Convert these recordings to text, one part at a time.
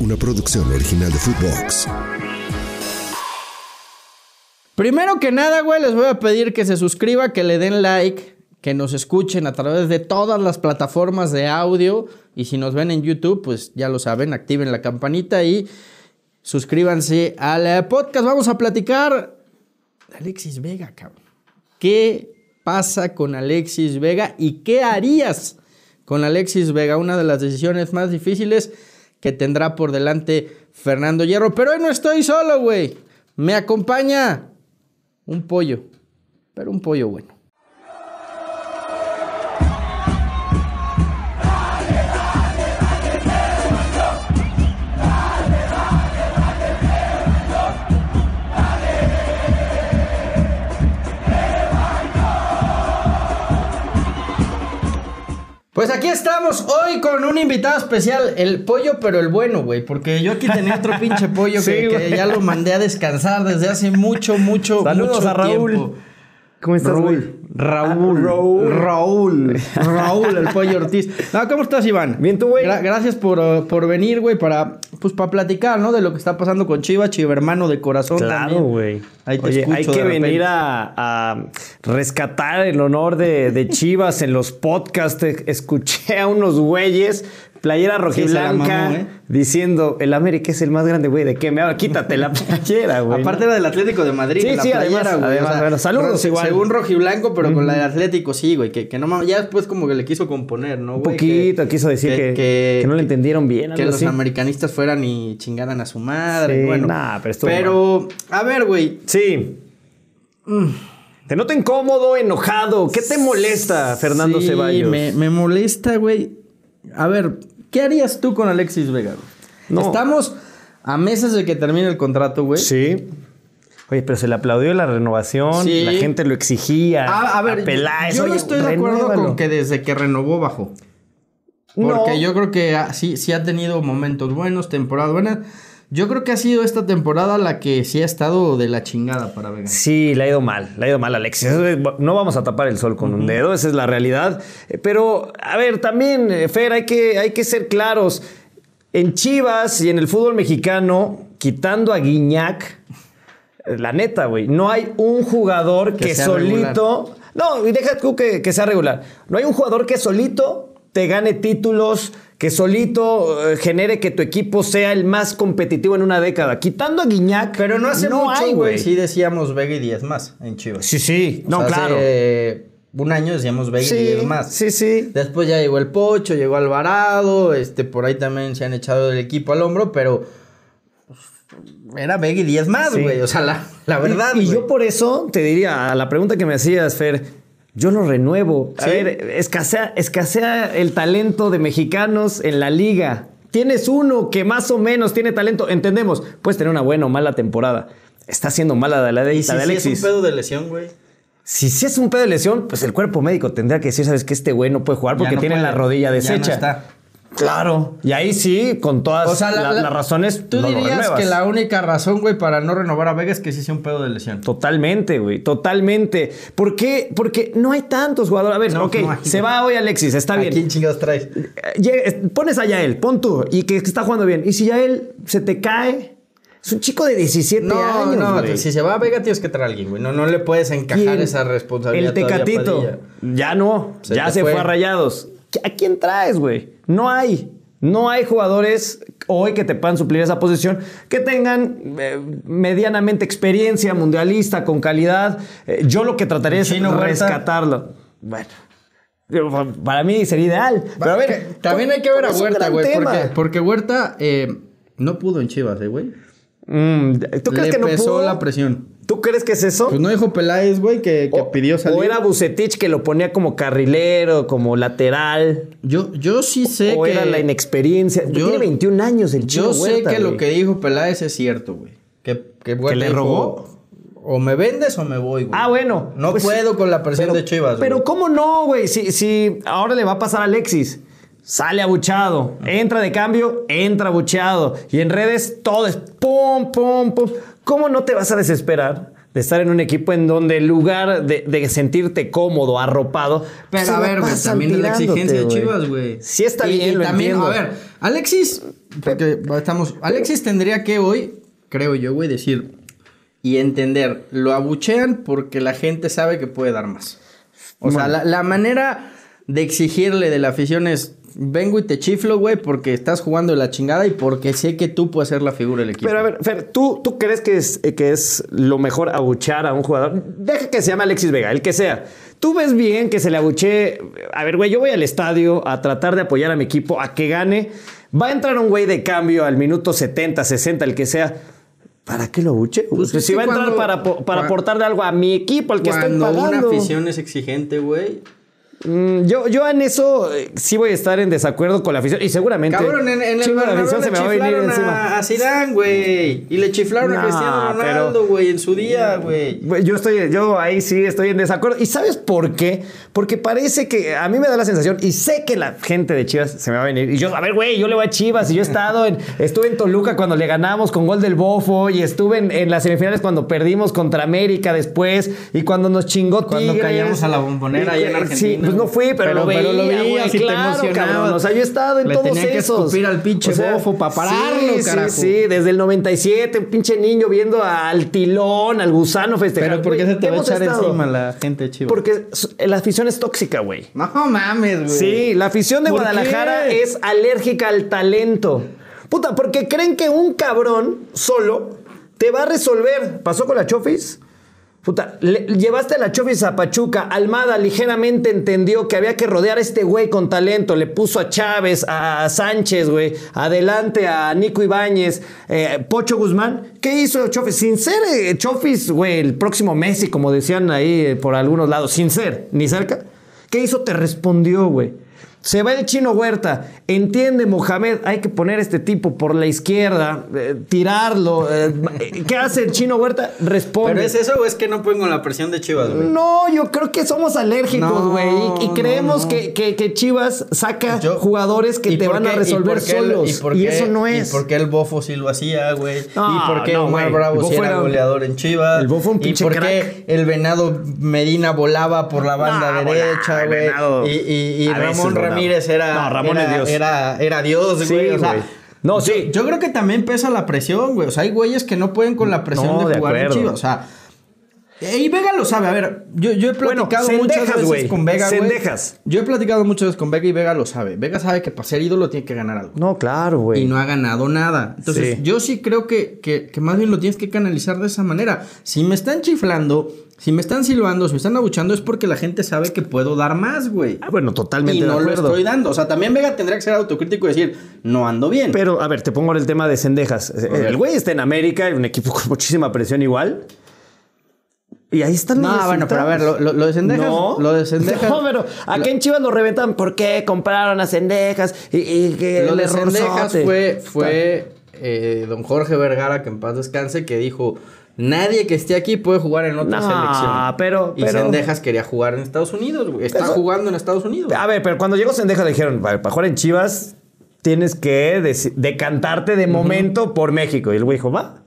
una producción original de Footbox. Primero que nada, güey, les voy a pedir que se suscriban, que le den like, que nos escuchen a través de todas las plataformas de audio. Y si nos ven en YouTube, pues ya lo saben, activen la campanita y suscríbanse al podcast. Vamos a platicar de Alexis Vega, cabrón. ¿Qué pasa con Alexis Vega y qué harías con Alexis Vega? Una de las decisiones más difíciles que tendrá por delante Fernando Hierro. Pero hoy no estoy solo, güey. Me acompaña un pollo, pero un pollo bueno. Pues aquí estamos hoy con un invitado especial, el pollo, pero el bueno, güey. Porque yo aquí tenía otro pinche pollo Sí, que, ya lo mandé a descansar desde hace mucho, mucho, Saludos mucho a Raúl. tiempo. ¿Cómo estás? Raúl. Ah, Raúl. Raúl. Raúl, el pollo Ortiz. No, ¿cómo estás, Iván? Bien, tú, güey. Gra- gracias por, por venir, güey, para, pues, para platicar, ¿no? De lo que está pasando con Chiva, Chiva hermano de corazón Claro, güey. Ahí te Oye, escucho hay que venir a, a rescatar el honor de, de Chivas en los podcasts. Escuché a unos güeyes, playera Sí, rojiblanca, mamó, ¿eh? diciendo, el América es el más grande, güey. ¿De qué me habla? Quítate la playera, güey. Aparte era del Atlético de Madrid, Sí, la sí, playera, además- güey. además, bueno, saludos ro- igual. Según rojiblanco, pero con la del Atlético, sí, güey. Que, que no mames, ya después como que le quiso componer, ¿no, Un güey? poquito, Que- quiso decir que, que no le entendieron bien. Que los así. americanistas fueran y chingaran a su madre. Sí, bueno, nah, pero estuvo Pero, a ver, güey. Sí. Te noto incómodo, enojado. ¿Qué te molesta, Fernando sí, Ceballos? Me, me molesta, güey. A ver, ¿qué harías tú con Alexis Vega? No. Estamos a meses de que termine el contrato, güey. Sí. Oye, pero se le aplaudió la renovación, Sí. la gente lo exigía. A, a ver, yo no estoy de acuerdo con que desde que renovó bajó. Porque No. yo creo que ah, sí, sí ha tenido momentos buenos, temporadas buenas. Yo creo que ha sido esta temporada la que sí ha estado de la chingada para Vega. Sí, le ha ido mal, le ha ido mal Alexis. No vamos a tapar el sol con un dedo, esa es la realidad. Eh, Pero, a ver, también, eh, Fer, hay que, hay que ser claros. En Chivas y en el fútbol mexicano, quitando a Guiñac, eh, la neta, güey, no hay un jugador Que solito... No, y deja tú que, que sea regular. No hay un jugador que solito te gane títulos, que solito eh, genere que tu equipo sea el más competitivo en una década. Quitando a Guiñac, Pero no hace mucho, hay, güey. Sí decíamos Vega y 10 más en Chivas. Sí, sí. O No, sea, claro. Hace un año decíamos Vega y Sí, 10 más. sí, sí. Después ya llegó el Pocho, llegó Alvarado, este, por ahí también se han echado del equipo al hombro, pero pues, era Vega y 10 más, Sí. güey. O sea, la, la verdad. Y, y yo por eso te diría, a la pregunta que me hacías, Fer, yo lo renuevo. A ¿Sí? ver, escasea, escasea el talento de mexicanos en la liga. Tienes uno que más o menos tiene talento. Entendemos, puedes tener una buena o mala temporada. Está siendo mala la de, Y si, de Alexis. es un pedo de lesión, güey. Si sí es un pedo de lesión, pues el cuerpo médico tendría que decir, sabes que este güey no puede jugar porque no tiene puede. la rodilla Ya no deshecha. está. Claro. Y ahí sí, con todas O sea, la- la- la- las razones. Tú no dirías que la única razón, güey, para no renovar a Vega es que sí sea un pedo de lesión. Totalmente, güey, totalmente. ¿Por qué? Porque no hay tantos jugadores. A ver, No, ok, no se va hoy Alexis, está ¿A bien. quién chingados traes? Eh, Pones a Yael, pon tú, y que está jugando bien. Y si Yael se te cae, es un chico de 17 No, años. no, güey. si se va a Vega tienes que traer a alguien, güey. No, no le puedes encajar esa responsabilidad. El Tecatito. Ya no, Se ya se fue. fue. a rayados. ¿A quién traes, güey? No hay. No hay jugadores hoy que te puedan suplir esa posición que tengan eh, medianamente experiencia mundialista, con calidad. Eh, yo lo que trataría es rescatarlo. Bueno. Para mí sería ideal. Pero a ver, también hay que ver a Huerta, güey. Porque, porque Huerta eh, no pudo en Chivas, güey. Mm, ¿Tú crees Le que no pesó pudo? la presión. ¿Tú crees que es eso? Pues no dijo Peláez, güey, que, que o, pidió salir. o era Bucetich que lo ponía como carrilero, como lateral. Yo, yo sí sé o que. era la inexperiencia. Yo- Tiene 21 años el chico Yo sé Huerta, que lo que dijo Peláez es cierto, güey. Que, que, le rogó? O me vendes o me voy, güey. Ah, bueno. No Pues, puedo con la presión pero- de Chivas, Pero güey. ¿cómo no, güey? Si, si ahora le va a pasar a Alexis. Sale abuchado. Entra de cambio, entra abucheado. Y en redes todo es pum, pum, pum. ¿Cómo no te vas a desesperar de estar en un equipo en donde en lugar de, de sentirte cómodo, arropado, Pero se a ver, güey, también es la exigencia de. Chivas, güey. Sí está Y- bien, y lo también, entiendo. a ver, Alexis porque estamos. Alexis tendría que hoy, creo yo, güey, decir y entender, lo abuchean porque la gente sabe que puede dar más. O sea, la, la manera de exigirle de la afición es vengo y te chiflo, güey, porque estás jugando de la chingada y porque sé que tú puedes ser la figura del equipo. Pero a ver, Fer, ¿tú, tú crees que es, eh, que es lo mejor abuchar a un jugador? Deja que se llame Alexis Vega, el que sea. Tú ves bien que se le abuche. A ver, güey, yo voy al estadio a tratar de apoyar a mi equipo, a que gane. Va a entrar un güey de cambio al minuto 70, 60, el que sea. ¿Para qué lo abuche? Pues si es que va a entrar para, para aportarle algo a mi equipo, al que estoy Cuando una pagando. afición es exigente, güey. Mm, yo, yo en eso eh, sí voy a estar en desacuerdo con la afición y seguramente. Cabrón, en, en el Bernabéu afición le se me va a venir chiflaron encima. a, a Zidane, güey. Y le chiflaron a No, Cristiano Ronaldo, güey, en su día, güey. Yo estoy, yo ahí sí estoy en desacuerdo. ¿Y sabes por qué? Porque parece que a mí me da la sensación, y sé que la gente de Chivas se me va a venir. Y yo, a ver, güey, yo le voy a Chivas. Y yo he estado en, estuve en Toluca cuando le ganamos con gol del Bofo. Y estuve en, en las semifinales cuando perdimos contra América después. Y cuando nos chingó Cuando Tigres. callamos a la bombonera allá en Sí, Argentina. Pues no fui, pero, lo veía, pero lo veías te claro, emocionabas. cabrón. O sea, yo he estado en Le todos tenían que esos. escupir al pinche Bofo pa' pararlo, sí, carajo. Sí, sí, desde el 97, un pinche niño viendo al tilón, al gusano festejar. Pero ¿por qué se te va a echar estado. encima la gente chiva? Porque la afición es tóxica, güey. No mames, güey. Sí, la afición de ¿Por Guadalajara qué? es alérgica al talento. Puta, porque creen que un cabrón solo te va a resolver. ¿Pasó con la Chofis? Puta, le- llevaste a la Chofis a Pachuca. Almada ligeramente entendió que había que rodear a este güey con talento. Le puso a Chávez, a Sánchez, güey. Adelante a Nico Ibáñez, eh, Pocho Guzmán. ¿Qué hizo Chofis? Sin ser eh, Chofis, güey, el próximo Messi, como decían ahí eh, por algunos lados. Sin ser, ni cerca. ¿Qué hizo? Te respondió, güey. Se va el chino Huerta. Entiende, Mohamed, hay que poner este tipo por la izquierda, eh, tirarlo. eh, ¿Qué hace el chino Huerta? Responde. ¿Pero es eso o es que no pongo la presión de Chivas, güey? No, yo creo que somos alérgicos, No, güey. y, creemos no. Que, que- que Chivas saca Yo- jugadores que ¿Y te van a qué- resolver el- solos. ¿Y, Y, por qué- eso no es. ¿Y por qué el Bofo sí lo hacía, güey? No, ¿Y por qué no, Omar. Bravo sí era era- goleador en Chivas? el Bofo un ¿Y por crack. qué el Venado Medina volaba por la banda derecha, güey? Y, Ramón volaba. Ramírez era, No, Ramón era, es Dios. Era, era Dios, Sí, güey. o sea, güey. No, sí. Yo creo que también pesa la presión, güey. O sea, hay güeyes que no pueden con la presión No, de de jugar en acuerdo. Chivas. O sea, eh, y Vega lo sabe. A ver, yo, yo he Bueno, platicado muchas veces con Vega, güey. Cendejas. Yo he platicado muchas veces con Vega y Vega lo sabe. Vega sabe que para ser ídolo tiene que ganar algo. No, claro, güey. Y no ha ganado nada. Entonces, Sí. yo sí creo que, que, que más bien lo tienes que canalizar de esa manera. Si me están chiflando, si me están silbando, si me están abuchando, es porque la gente sabe que puedo dar más, güey. Ah, bueno, totalmente Y no de lo estoy dando. O sea, también Vega tendría que ser autocrítico y decir, no ando bien. Pero, a ver, te pongo ahora el tema de Cendejas. ver. El güey está en América, en un equipo con muchísima presión igual. Y ahí están los no, bueno, pero a ver, lo, resultados. lo- lo de Cendejas. No. Lo de Cendejas. No, pero aquí en Chivas lo reventan. ¿Por qué compraron a Cendejas? Y, y que Lo de Cendejas fue, fue eh, don Jorge Vergara, que en paz descanse, que dijo: Nadie que esté aquí puede jugar en otra No, selección. pero- Y pero- Cendejas quería jugar en Estados Unidos, güey. Está jugando en Estados Unidos. A ver, pero cuando llegó Cendejas le dijeron, para, para jugar en Chivas tienes que decantarte de momento por México. Y el güey dijo, va.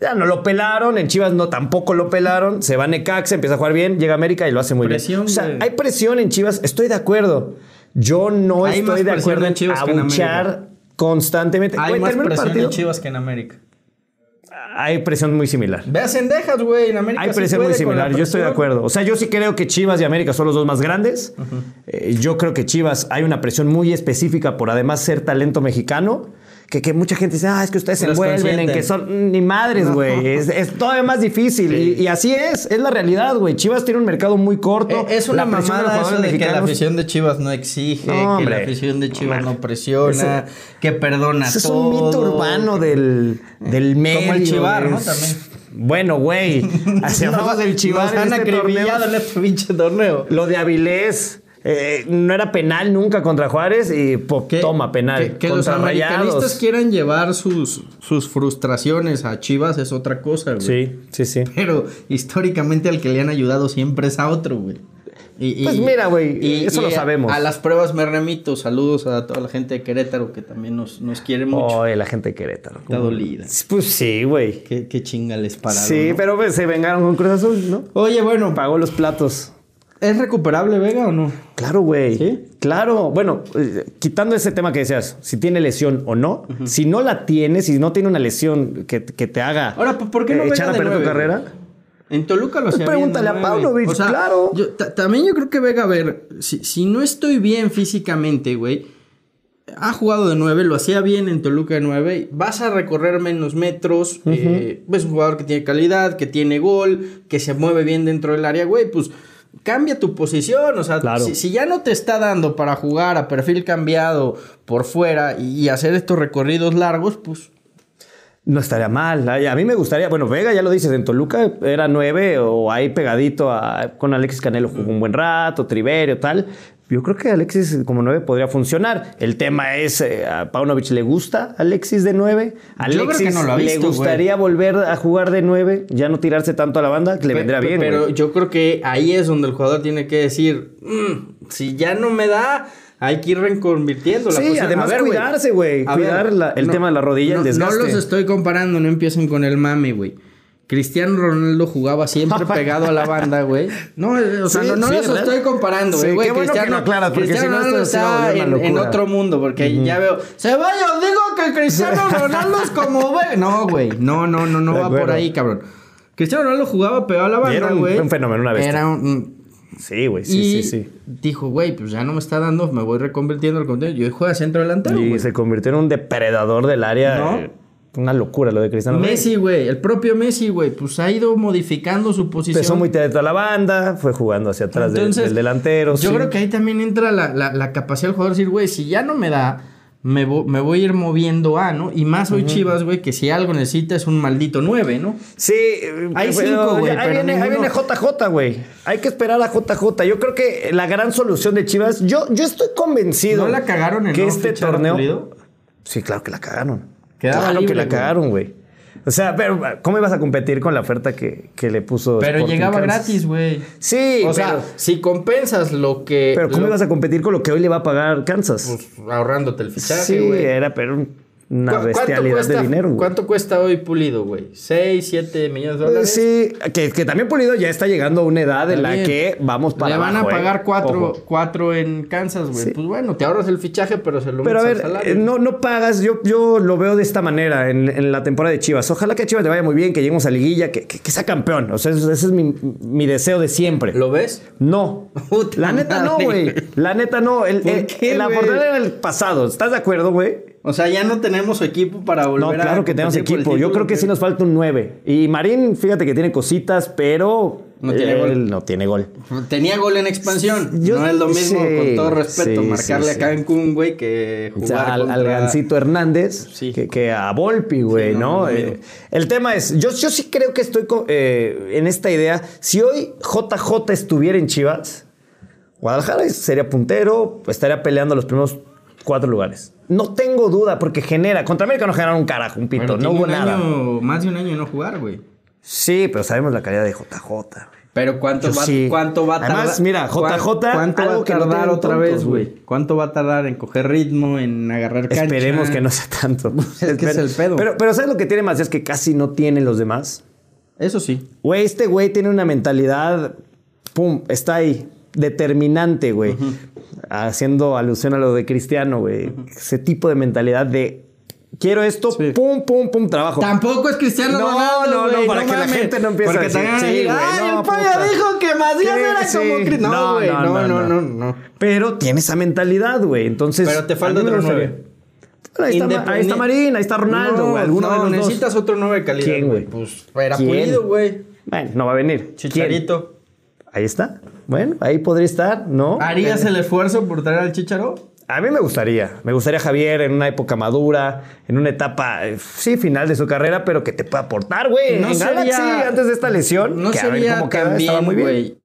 Ya no lo pelaron, en Chivas no tampoco lo pelaron, se va Necaxa, empieza a jugar bien, llega a América y lo hace muy Presión, bien. O sea, hay presión en Chivas, estoy de acuerdo. Yo no Hay estoy de acuerdo en en Chivas en constantemente. Hay Güey, más presión partido, en Chivas que en América. Hay presión muy similar. Ve a Cendejas, güey. En América Hay presión muy similar, yo estoy de acuerdo. O sea, yo sí creo que Chivas y América son los dos más grandes. Eh, yo creo que Chivas hay una presión muy específica por además ser talento mexicano. Que, que mucha gente dice, ah, es que ustedes se envuelven en que son ni madres, güey. Es, es todavía más difícil. Y, y así es, es la realidad, güey. Chivas tiene un mercado muy corto. Eh, Es una La mamada eso de que la afición de Chivas no exige, No, que la afición de Chivas no presiona, que perdona es un mito urbano del, del medio. Como el Chivar, ¿no? También. Bueno, güey. Hacemos del Chivar en este torneo. en este pinche torneo. Lo de Avilés. Eh, no era penal nunca contra Juárez y po, toma penal. Que, que los americanistas quieran llevar sus, sus frustraciones a Chivas es otra cosa, güey. Sí, sí, sí. Pero históricamente al que le han ayudado siempre es a otro, güey. Y- y- Pues mira, güey, eso lo a- sabemos. A las pruebas me remito. Saludos a toda la gente de Querétaro que también nos, nos quiere mucho. Oye, la gente de Querétaro. Está dolida. Pues sí, güey. Qué, qué chinga les pararon. Sí, ¿no? pero pues, se vengaron con Cruz Azul, ¿no? Oye, bueno, Pagó los platos. ¿es recuperable Vega o no? Claro, güey. ¿Sí? Claro. Bueno, eh, quitando ese tema que decías, si tiene lesión o no, si no la tiene, si no tiene una lesión que, que te haga Ahora, ¿por qué no eh, echar a de perder tu carrera. En Toluca lo hacía bien pregúntale a nueve. Paunovic, claro. yo- ta- también yo creo que Vega, a ver, si, si no estoy bien físicamente, güey, ha jugado de 9, lo hacía bien en Toluca de 9, vas a recorrer menos metros, eh, es un jugador que tiene calidad, que tiene gol, que se mueve bien dentro del área, güey, pues cambia tu posición, o sea, Claro. si, si ya no te está dando para jugar a perfil cambiado por fuera y, y hacer estos recorridos largos, pues No estaría mal. A mí me gustaría, bueno, Vega ya lo dices, en Toluca era nueve o ahí pegadito a- con Alexis Canelo jugó un buen rato, Triverio, tal. Yo creo que Alexis como nueve podría funcionar. El tema es, eh, ¿a Paunovic le gusta Alexis de nueve? Yo creo Alexis que no lo ha le gustaría volver a jugar de nueve, ya no tirarse tanto a la banda, que le pe- bien. Pero yo creo que ahí es donde el jugador tiene que decir, "Mm, si ya no me da, hay que ir reconvirtiendo la Sí, posición". además A ver, güey. cuidarse, güey. Cuidar la- el tema de la rodilla, el no, desgaste. No los estoy comparando, no empiecen con el mame, güey. Cristiano Ronaldo jugaba siempre pegado a la banda, güey. No, o sea, Sí, no, no sí, los ¿verdad? estoy comparando, güey. Sí, güey. qué bueno que Cristiano, lo aclaras, porque Cristiano si no, se está en, en otro mundo, porque ya veo. Ceballos, digo que Cristiano Ronaldo es como ve. No, güey. No, no, no, no De va por ahí, cabrón. Cristiano Ronaldo jugaba pegado a la era banda, un- güey. un fenómeno, una. Era un. Sí, güey, sí, y sí, sí. dijo, güey, pues ya no me está dando, me voy reconvirtiendo al contenido. Yo juego centro delantero, Y güey. se convirtió en un depredador del área. ¿No? eh, Una locura lo de Cristiano. Messi, güey, el propio Messi, güey, pues ha ido modificando su posición. Empezó muy teto a la banda, fue jugando hacia atrás del- Entonces, del delantero. Yo sí. creo que ahí también entra la, la- la capacidad del jugador de decir, güey, si ya no me da, me, vo- me voy a ir moviendo a, ¿no? Y más hoy Chivas, güey, que si algo necesita es un maldito 9, ¿no? Sí, eh, Hay pero cinco, güey, Ahí viene, ahí viene JJ, güey. Hay que esperar a JJ. Yo creo que la gran solución de Chivas, yo, yo estoy convencido. ¿No la cagaron en que este torneo. Pulido? Sí, claro que la cagaron. Quedaba claro libre, que la güey. cagaron, güey. O sea, pero ¿cómo ibas a competir con la oferta que, que le puso? Pero Sporting llegaba Kansas? gratis, güey. Sí, O sea, si compensas lo que... Pero ¿cómo lo- ibas a competir con lo que hoy le va a pagar Kansas? pues, ahorrándote el fichaje, sí, güey. era pero un- una ¿Cu- cuánto bestialidad cuesta, de dinero. güey. ¿Cuánto cuesta hoy Pulido, güey? ¿6, 7 millones de Eh, dólares? Sí, que, que también Pulido ya está llegando a una edad en la que vamos para Le van abajo, a ¿eh? pagar cuatro, Ojo. cuatro en Kansas, güey. Sí. Pues bueno, te ahorras el fichaje, pero se lo Pero a ver, salario. eh, no, no pagas, yo, yo lo veo de esta manera en, en la temporada de Chivas. Ojalá que a Chivas le vaya muy bien, que lleguemos a liguilla, que, que- que sea campeón. O sea, ese es mi, mi deseo de siempre. ¿Lo ves? No. Puta La neta no, güey. La neta no. El, ¿Por el- qué, la portada era el pasado. ¿Estás de acuerdo, güey? O sea, ya no tenemos equipo para volver No, a claro que tenemos equipo. Yo creo que sí nos falta un 9. Y Marín, fíjate que tiene cositas, pero. No tiene él gol. No tiene gol. Tenía gol en expansión. Yo- no es lo mismo, sí, con todo respeto, sí, marcarle sí, a. Cancún, güey, que O jugar sea, al, Gancito Hernández Sí. que, que a Volpi, güey, no, Eh, el tema es, yo, yo sí creo que estoy eh, en esta idea. Si hoy JJ estuviera en Chivas, Guadalajara sería puntero, estaría peleando los primeros cuatro lugares. No tengo duda, porque genera. Contra América no generaron un carajo, un pito, Bueno, no tiene hubo un nada. año, más de un año de no jugar, güey. Sí, pero sabemos la calidad de JJ. güey. Pero ¿cuánto, Yo va, sí. ¿cuánto va a tardar? Además, mira, ¿cuán- JJ, ¿Cuánto va a que no tardar otra tontos, vez, güey? güey. ¿Cuánto va a tardar en coger ritmo, en agarrar cancha? Esperemos que no sea tanto. Es que es el pedo. Pero, pero ¿sabes lo que tiene más? Es que casi no tienen los demás. Eso sí. Güey, este güey tiene una mentalidad, pum, está ahí, determinante, güey. Haciendo alusión a lo de Cristiano, güey. Ese tipo de mentalidad de quiero esto, Sí. pum, pum, pum, trabajo. Tampoco es Cristiano No, Ronaldo, no, no, güey, para que la gente no empiece a decir, sí, ay, no, el pollo puta". dijo que Macías era sí. como Cristiano. No, No, güey, no, no, no, no. Pero tiene esa mentalidad, güey. Entonces. Pero te falta otro nueve. Ahí, está, ahí está Marín, ahí está Ronaldo, güey. alguno no, de los dos. necesitas otro nueve de calidad. ¿Quién, güey? Pues era pulido, güey. Bueno, no va a venir. ¿Quién? Chicharito. Ahí está. Bueno, ahí podría estar, ¿no? ¿Harías el esfuerzo por traer al Chicharo? A mí me gustaría. Me gustaría Javier en una época madura, en una etapa, eh, sí, final de su carrera, pero que te pueda aportar, güey. No en sería- Galaxy, antes de esta lesión, No que a ver sería cómo también, estaba muy bien. güey.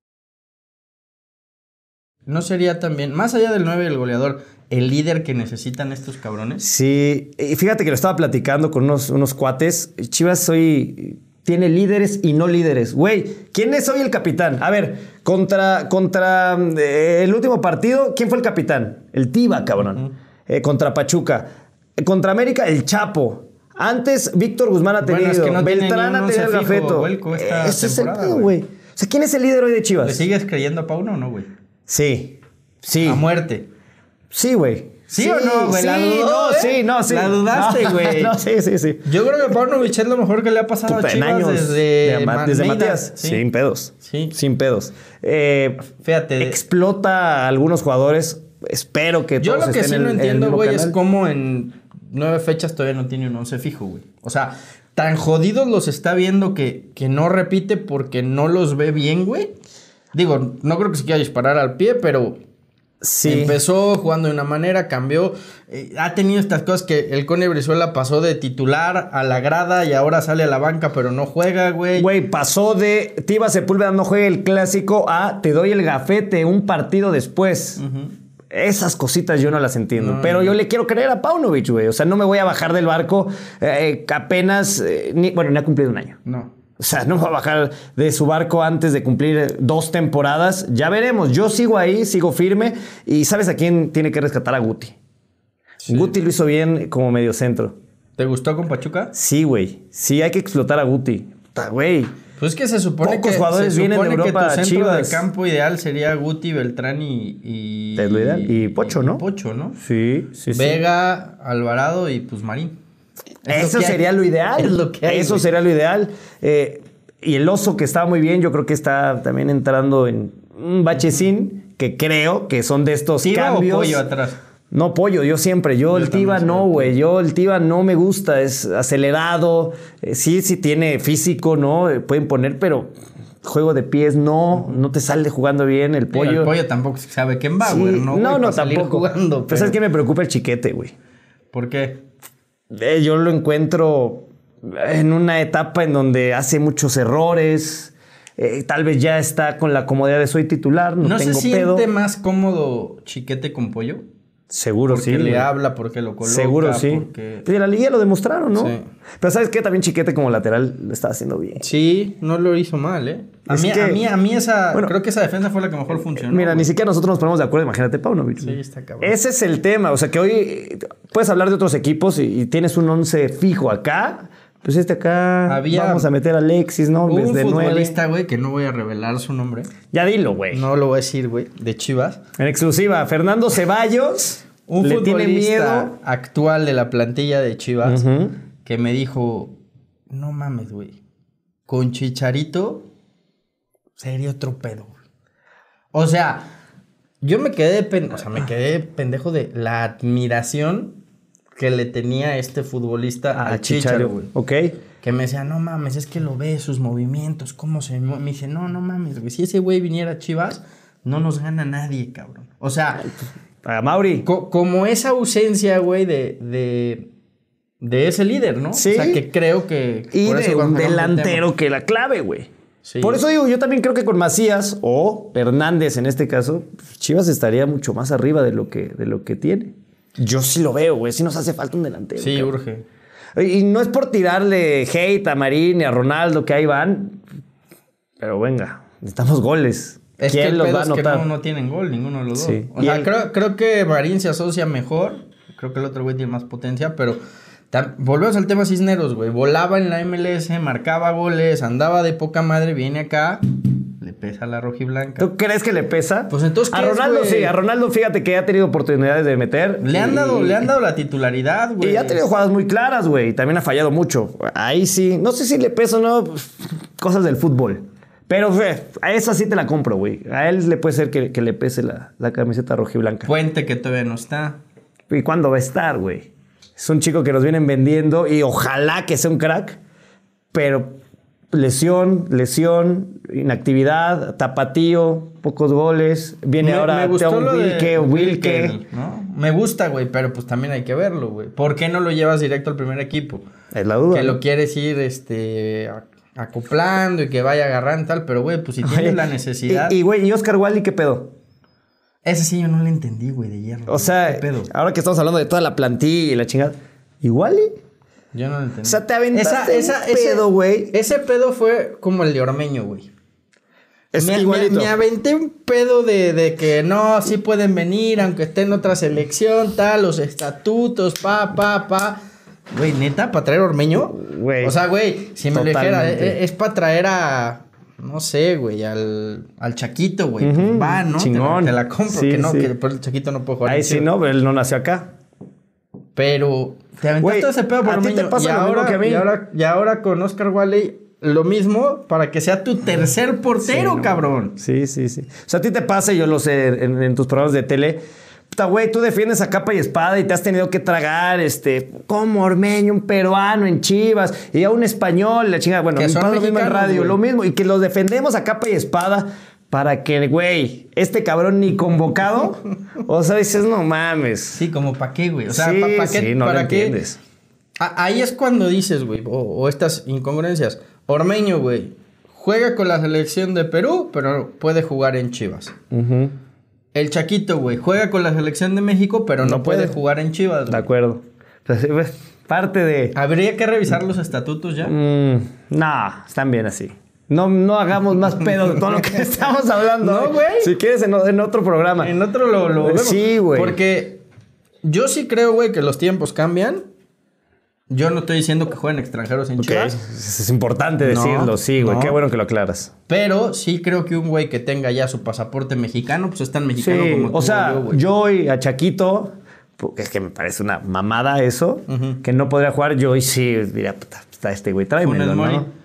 No sería también, más allá del 9 y el goleador, el líder que necesitan estos cabrones. Sí, y fíjate que lo estaba platicando con unos, unos cuates. Chivas hoy tiene líderes y no líderes. Güey, ¿quién es hoy el capitán? A ver, contra, contra eh, el último partido, ¿quién fue el capitán? El Tiba, cabrón. Eh, contra Pachuca. Eh, contra América, el Chapo. Antes, Víctor Guzmán ha tenido. Bueno, es que no Beltrán ha tenido el gafeto. Ese es el pedo, güey. O sea, ¿quién es el líder hoy de Chivas? ¿Le sigues creyendo a Pauno o no, güey? Sí. Sí. A muerte. Sí, güey. ¿Sí o no, güey? Sí, La dudó, no, ¿eh? sí, no, sí. La dudaste, güey. No, sí, sí, sí. Yo creo que Paunovic es lo mejor que le ha pasado a Chivas años desde, de Ma- desde Almeida. Matías. Sí. Sin pedos. Sí. Sin pedos. Eh, Fíjate. explota a algunos jugadores. Espero que Yo todos lo que estén sí no en entiendo, güey, es cómo en nueve fechas todavía no tiene un once fijo, güey. O sea, tan jodidos los está viendo que, que no repite porque no los ve bien, güey. Digo, no creo que se quiera disparar al pie, pero Sí. empezó jugando de una manera, cambió. eh, ha tenido estas cosas que el Cone Brizuela pasó de titular a la grada y ahora sale a la banca, pero no juega, güey. Güey, pasó de Tiva Sepúlveda no juega el clásico a te doy el gafete un partido después. Esas cositas yo no las entiendo. pero yo le quiero creer a Paunovic, güey. O sea, no me voy a bajar del barco eh, apenas. eh, ni- bueno, ni ha cumplido un año. No. O sea, no va a bajar de su barco antes de cumplir dos temporadas. Ya veremos. Yo sigo ahí, sigo firme. Y ¿sabes a quién tiene que rescatar a Guti? Guti lo hizo bien como medio centro. ¿Te gustó con Pachuca? Sí, güey. Sí, hay que explotar a Guti. Puta, Güey. Pues es que se supone Pocos que, jugadores se vienen de Europa que tu centro Chivas. de campo ideal sería Guti, Beltrán y... y ideal. Y Pocho, ¿no? Pocho, ¿no? Sí, sí, sí. Vega, Alvarado y pues Marín. Es Eso lo que hay. sería lo ideal. Es lo que hay, Eso güey. sería lo ideal. Eh, y el oso que estaba muy bien, yo creo que está también entrando en un bachecín que creo que son de estos ¿Tira o cambios. pollo atrás? No, pollo, yo siempre. Yo, el Tiva no, güey. Yo el Tiva no me gusta. Es acelerado. Eh, sí, sí tiene físico, ¿no? Eh, pueden poner, pero juego de pies no. No te sale jugando bien el Pollo. pollo. el pollo tampoco sabe quién va, Sí, güey. No, no, no, tampoco. jugando. Pero Pero, ¿sabes qué me preocupa el chiquete, güey? ¿Por qué? Eh, yo lo encuentro en una etapa en donde hace muchos errores. eh, tal vez ya está con la comodidad de soy titular, no, ¿No, se siente pedo. más cómodo Chiquete con pollo? Seguro Porque sí. le güey. habla, porque lo coloca. Seguro sí. porque- Y en la liga lo demostraron, ¿no? Sí. Pero ¿sabes qué? También Chiquete como lateral lo está haciendo bien. Sí, no lo hizo mal, ¿eh? A, mí, que- a mí, a mí esa... Bueno. creo que esa defensa fue la que mejor funcionó. Mira, güey. ni siquiera nosotros nos ponemos de acuerdo. Imagínate, Paunovic. Sí, está cabrón. Ese es el tema. O sea, que hoy puedes hablar de otros equipos y, y tienes un once fijo acá. Pues este acá Había- vamos a meter a Alexis, ¿no? Un Desde futbolista, güey, que no voy a revelar su nombre. Ya dilo, güey. No lo voy a decir, güey, de Chivas. En exclusiva, Fernando Ceballos Un le tiene futbolista miedo. actual de la plantilla de Chivas que me dijo, no mames, güey, con Chicharito sería otro pedo. güey". O sea, yo me quedé, o sea, me quedé pendejo de la admiración que le tenía este futbolista al Chicharo, güey. Ok. Que me decía, no mames, es que lo ve, sus movimientos, cómo se mueve. Me dice, no, no mames, güey. Si ese güey viniera a Chivas, no nos gana nadie, cabrón. O sea, A Mauri. co- como esa ausencia, güey, de, de, de ese líder, ¿no? Sí. O sea, que creo que. Y por de eso un delantero que la clave, güey. Sí. Por eso digo, yo también creo que con Macías o Hernández en este caso, Chivas estaría mucho más arriba de lo que, de lo que tiene. Yo sí lo veo, güey. Sí nos hace falta un delantero. Sí, cabrón. urge. Y no es por tirarle hate a Marín y a Ronaldo que ahí van. Pero venga, necesitamos goles. Es que ¿Quién el los va a es que anotar? no, no tienen gol, ninguno de los dos. Sí. O Y sea, el- creo, creo que Marín se asocia mejor. Creo que el otro güey tiene más potencia, pero tam- volvemos al tema Cisneros, güey. Volaba en la MLS, marcaba goles, andaba de poca madre, viene acá, pesa la rojiblanca. ¿Tú crees que le pesa? Pues entonces, A ¿qué es, Ronaldo sí, a Ronaldo fíjate que ha tenido oportunidades de meter. Le han y- dado, le han dado la titularidad, güey. Y ha tenido jugadas muy claras, güey. y También ha fallado mucho. Ahí sí. No sé si le pesa o no. pues, Cosas del fútbol. Pero fe, a esa sí te la compro, güey. A él le puede ser que, que le pese la, la camiseta rojiblanca. Puente que todavía no está. ¿Y cuándo va a estar, güey? Es un chico que nos vienen vendiendo y ojalá que sea un crack. Pero lesión, lesión, inactividad, tapatío, pocos goles. Viene Me- ahora me Wilke, Wilke. Wilke, ¿no? Me gusta, güey, pero pues también hay que verlo, güey. ¿Por qué no lo llevas directo al primer equipo? Es la duda. Que lo quieres ir este, acoplando y que vaya agarrando y tal, pero güey, pues si tienes la necesidad. Y, y, güey, ¿y Oscar Wally qué pedo? Ese sí yo no le entendí, güey, de hierro. O sea, ¿Qué pedo? ahora que estamos hablando de toda la plantilla y la chingada. ¿Igual? Yo no lo entendí. O sea, te aventaste un ese- pedo, güey. Ese pedo fue como el de Ormeño, güey. Es me, igualito. me- me aventé un pedo de, de que no, sí pueden venir, aunque esté en otra selección, tal, los estatutos, pa, pa, pa. Güey, neta, para traer Ormeño. Güey, O sea, güey, si me lo dijera, totalmente. es, para traer a. no sé, güey, al, al Chaquito, güey. Va, ¿no? Chingón. Te la, compro, Sí, que no, sí. que el Chaquito no puede jugar. Ahí sí no, pero él no nació acá. Pero te aventaste Güey, ese pedo por a ti te pasa y lo mismo ahora, que a mí. Y ahora, y ahora con Oscar Wally, lo mismo para que sea tu tercer portero, Sí, no. cabrón. Sí, sí, sí. O sea, a ti te pasa, y yo lo sé, en, en tus programas de tele. Puta, güey, tú defiendes a capa y espada y te has tenido que tragar, este, como Ormeño, un peruano en Chivas, y a un español, la chingada. Bueno, son pasa lo mismo en radio, güey. lo mismo. Y que los defendemos a capa y espada para que, güey, este cabrón ni convocado. o sea, dices, no mames. Sí, como para qué, güey. O sea, Sí, ¿para qué? sí, no lo qué? entiendes. A- Ahí es cuando dices, güey, o, o estas incongruencias. Ormeño, güey, juega con la selección de Perú, pero puede jugar en Chivas. Ujú, El Chaquito, güey, juega con la selección de México, pero no, No puede. puede. jugar en Chivas. De güey. acuerdo. Entonces, pues, Parte de. Habría que revisar los estatutos ya. Mm, no, están bien así. No, no hagamos más pedo de todo lo que estamos hablando. No, güey. Si quieres, en, otro programa. En otro lo, lo vemos. Sí, güey. Porque yo sí creo, güey, que los tiempos cambian. Yo no estoy diciendo que jueguen extranjeros en Ok, Chivas. Es, importante No, decirlo, sí, güey. no. Qué bueno que lo aclaras. Pero sí creo que un güey que tenga ya su pasaporte mexicano, pues es tan mexicano Sí, como tú o sea, yo, yo y a Chaquito, es que me parece una mamada eso, que no podría jugar, yo y sí diría, puta, está este güey, tráemelo. ¿no?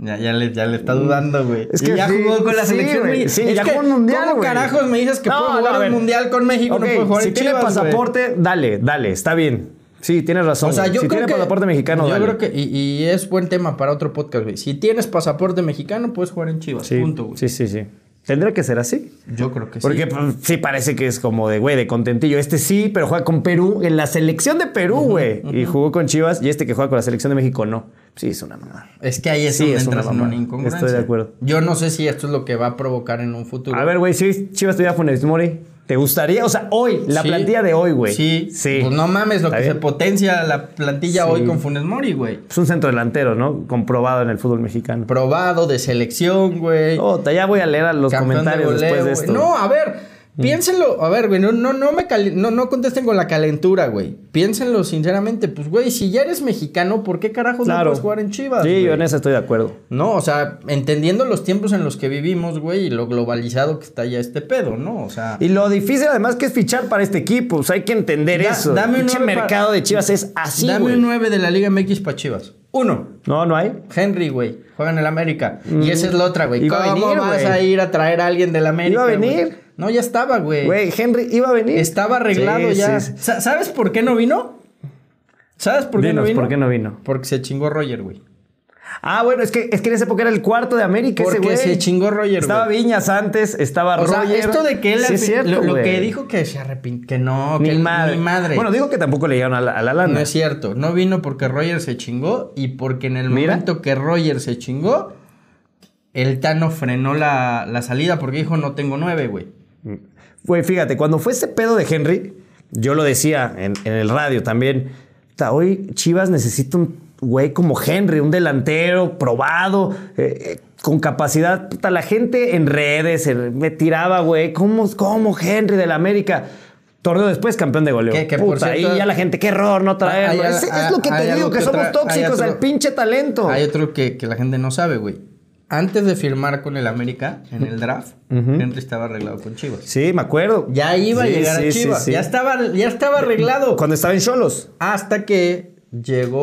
Ya, ya, le, ya le está dudando, güey. Es Y que ya sí, jugó con la sí, selección. Sí, Es ya que, jugó un mundial, ¿Cómo güey. carajos me dices que No, puedo jugar un mundial con México? No puedo jugar si en tiene Chivas, pasaporte, dale, dale, está bien. Sí, tienes razón. O sea, yo si creo tiene que, pasaporte mexicano, Yo dale. creo que, y, y es buen tema para otro podcast, güey. Si tienes pasaporte mexicano, puedes jugar en Chivas. Sí, Punto, güey. sí, sí, sí. Tendría que ser así. Yo creo que Porque sí. pues, sí parece que es como de, güey, de contentillo. Este sí, pero juega con Perú, en la selección de Perú, güey. Y jugó con Chivas, y este que juega con la selección de México, no. Sí, es una mamada. Es que ahí es Sí, donde es una en una incongruencia. Estoy de acuerdo. Yo no sé si esto es lo que va a provocar en un futuro. A ver, güey, si Chivas tuviera Funes Mori, ¿te gustaría? O sea, hoy, la Sí. plantilla de hoy, güey. Sí. Sí. Pues no mames lo que se potencia la plantilla Sí. hoy con Funes Mori, güey. Es un centro delantero, ¿no? Comprobado en el fútbol mexicano. Probado de selección, güey. Oh, ya voy a leer a los Campeón comentarios goleo, después de esto. No, a ver, piénsenlo. A ver, güey, no, no, no me cali- no, no contesten con la calentura, güey. Piénsenlo sinceramente. Pues, güey, si ya eres mexicano, ¿por qué carajos no claro. puedes jugar en Chivas? Sí, güey? yo en eso estoy de acuerdo. No, o sea, entendiendo los tiempos en los que vivimos, güey, y lo globalizado que está ya este pedo, ¿no? O sea. Y lo difícil además que es fichar para este equipo. O sea, hay que entender da- eso. dame un mercado para- de Chivas es así, Dame güey. un 9 de la Liga MX para Chivas. Uno. No, no hay. Henry, güey. Juega en el América. Y esa es la otra, güey. Mm. ¿Cómo venir, vas güey. a ir a traer a alguien del América? Iba a güey? No, ya estaba, güey. Güey, Henry iba a venir. Estaba arreglado Sí, ya. sí, sí. Sa- ¿Sabes por qué no vino? ¿Sabes por qué Dinos, no vino? ¿por qué no vino? Porque se chingó Roger, güey. Ah, bueno, es que, es que en esa época era el cuarto de América ese Porque güey. se chingó Roger, Estaba. Viñas antes, estaba O sea, Roger. esto de que él Sí, es cierto, lo, que dijo que se arrepintió, que no, que Ni él- madre. ni madre. Bueno, digo que tampoco le llegaron a la, a la lana. no es cierto. No vino porque Roger se chingó y porque en el Mira. momento que Roger se chingó, el Tano frenó la, la salida porque dijo no tengo nueve, güey. Güey, fíjate, cuando fue ese pedo de Henry, yo lo decía en, en el radio también. Hoy Chivas necesita un güey como Henry, un delantero probado, eh, eh, con capacidad. Puta, la gente en redes eh, me tiraba, güey, ¿cómo, ¿cómo Henry del América? Torneo después, campeón de goleo. Que- Puta, cierto- ahí ya la gente, qué error no traerlo. Hay- es, es hay- lo que hay te digo, que que somos tóxicos al pinche talento. Hay otro que, que la gente no sabe, güey. Antes de firmar con el América en el draft, Henry estaba arreglado con Chivas. Sí, me acuerdo. Ya iba Sí, a llegar sí, a Chivas. sí. Ya, estaba, ya estaba arreglado. Cuando estaba en Cholos. Hasta que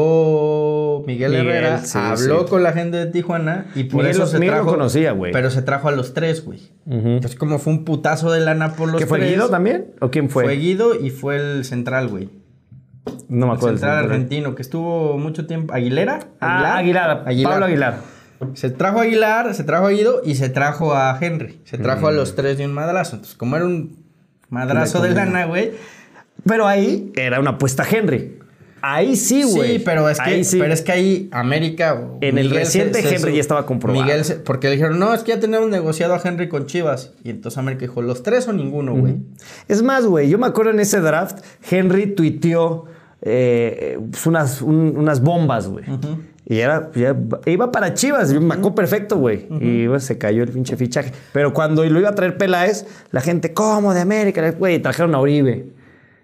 llegó Miguel, Miguel, Herrera, habló con la gente de Tijuana y por Miguel eso lo- se Miguel lo trajo. conocía, güey. Pero se trajo a los tres, güey. Entonces, como fue un putazo de lana por los ¿Qué fue tres. Guido también? ¿O quién fue? Fue Guido y fue el central, güey. no me El acuerdo. del central argentino que estuvo mucho tiempo. ¿Aguilera? Ah, Aguilar, Pablo Aguilar. Se trajo a Aguilar, se trajo a Guido y se trajo a Henry. Se trajo a Mm. los tres de un madrazo. Entonces, como era un madrazo de lana, güey. Pero ahí era una apuesta a Henry. Ahí sí, güey. Sí, pero es, que, Ahí sí. pero es que ahí América. En el reciente Henry ya estaba comprobado. Miguel se- porque le dijeron, no, es que ya tenemos negociado a Henry con Chivas. Y entonces América dijo, ¿los tres o ninguno, güey? Es más, güey, yo me acuerdo en ese draft, Henry tuiteó eh, pues unas, un- unas bombas, güey. Y era, ya iba para Chivas, me marcó perfecto, güey. Y pues, se cayó el pinche fichaje. Pero cuando lo iba a traer Peláez, la gente, ¿cómo de América? Güey, trajeron a Oribe.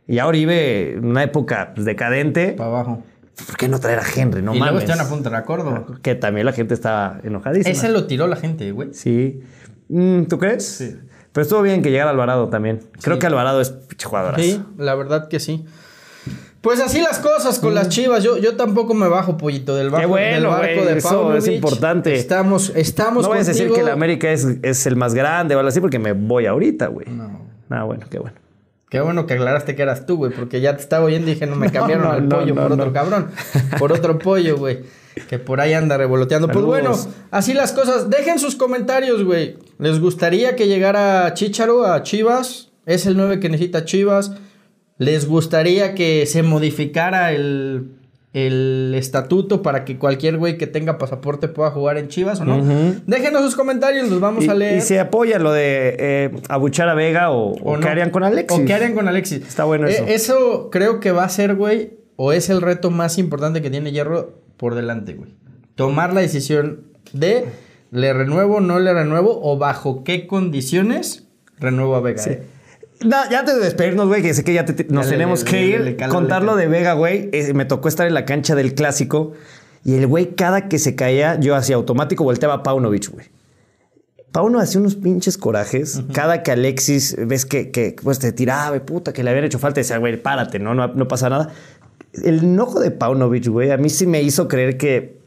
Y a Oribe, en una época pues, decadente, Para abajo. ¿Por qué no traer a Henry? No y luego están a punto de acuerdo. Que también la gente está enojadísima. Ese lo tiró la gente, güey. Sí. Mm, ¿Tú crees? Sí. Pero estuvo bien que llegara Alvarado también. Creo que Alvarado es pinche jugadorazo. Sí, la verdad que sí. Pues así las cosas con las chivas. Yo, yo tampoco me bajo, pollito, del, bajo, Qué bueno, del barco de eso es importante. Estamos, estamos No vayas a decir que el América es, es el más grande o algo así porque me voy ahorita, güey. No. Ah, bueno, qué bueno. Qué bueno que aclaraste que eras tú, güey, porque ya te estaba oyendo y dije, no me cambiaron no, al no, pollo por otro cabrón. Por otro pollo, güey. Que por ahí anda revoloteando. Pues bueno, así las cosas. Dejen sus comentarios, güey. ¿Les gustaría que llegara Chicharo a Chivas? ¿Es el 9 que necesita Chivas? ¿Les gustaría que se modificara el, el estatuto para que cualquier güey que tenga pasaporte pueda jugar en Chivas o no? Déjenos sus comentarios, los vamos Y, a leer. y se apoya lo de eh, abuchar a Vega o, o, O no. harían con Alexis. O que harían con Alexis. Está bueno Eh, eso. eso creo que va a ser, güey, o es el reto más importante que tiene Hierro por delante, güey. Tomar la decisión de le renuevo, no le renuevo o bajo qué condiciones renuevo a Vega. ¿eh? No, ya antes de despedirnos, güey, que sé que ya te- nos Dale, tenemos dale, que ir. dale, dale, cálale, contar lo cálale. de Vega, güey. eh, me tocó estar en la cancha del clásico y el güey, cada que se caía, yo hacía automático volteaba a Paunovic, güey. Pauno hacía unos pinches corajes. Cada que Alexis, ves que, que, pues te tiraba, puta, que le habían hecho falta, decía, güey, párate, no, no, no pasa nada. El enojo de Paunovic, güey, a mí sí me hizo creer que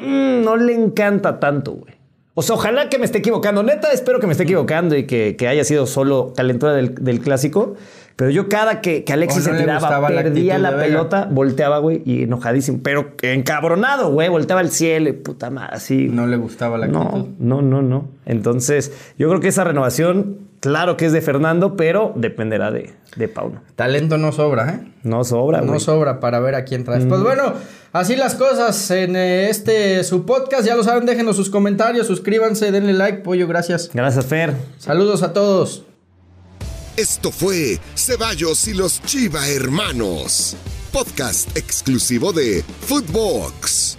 mm, no le encanta tanto, güey. O sea, ojalá que me esté equivocando. Neta, espero que me esté equivocando y que, que haya sido solo calentura del, del clásico. Pero yo cada que, que Alexis no se tiraba, la perdía la, Vega. pelota, volteaba, güey, y enojadísimo. Pero encabronado, güey. Volteaba al cielo y puta madre, así. No le gustaba la actitud. No, no, no, no. Entonces, yo creo que esa renovación, claro que es de Fernando, pero dependerá de, de Pauno. Talento no sobra, ¿eh? No sobra, No sobra para ver a quién traes. Pues bueno, así las cosas en eh, este su podcast. Ya lo saben, déjenos sus comentarios, suscríbanse, denle like, pollo, gracias. Gracias, Fer. Saludos a todos. Esto fue Ceballos y los Chiva Hermanos. Podcast exclusivo de Footbox.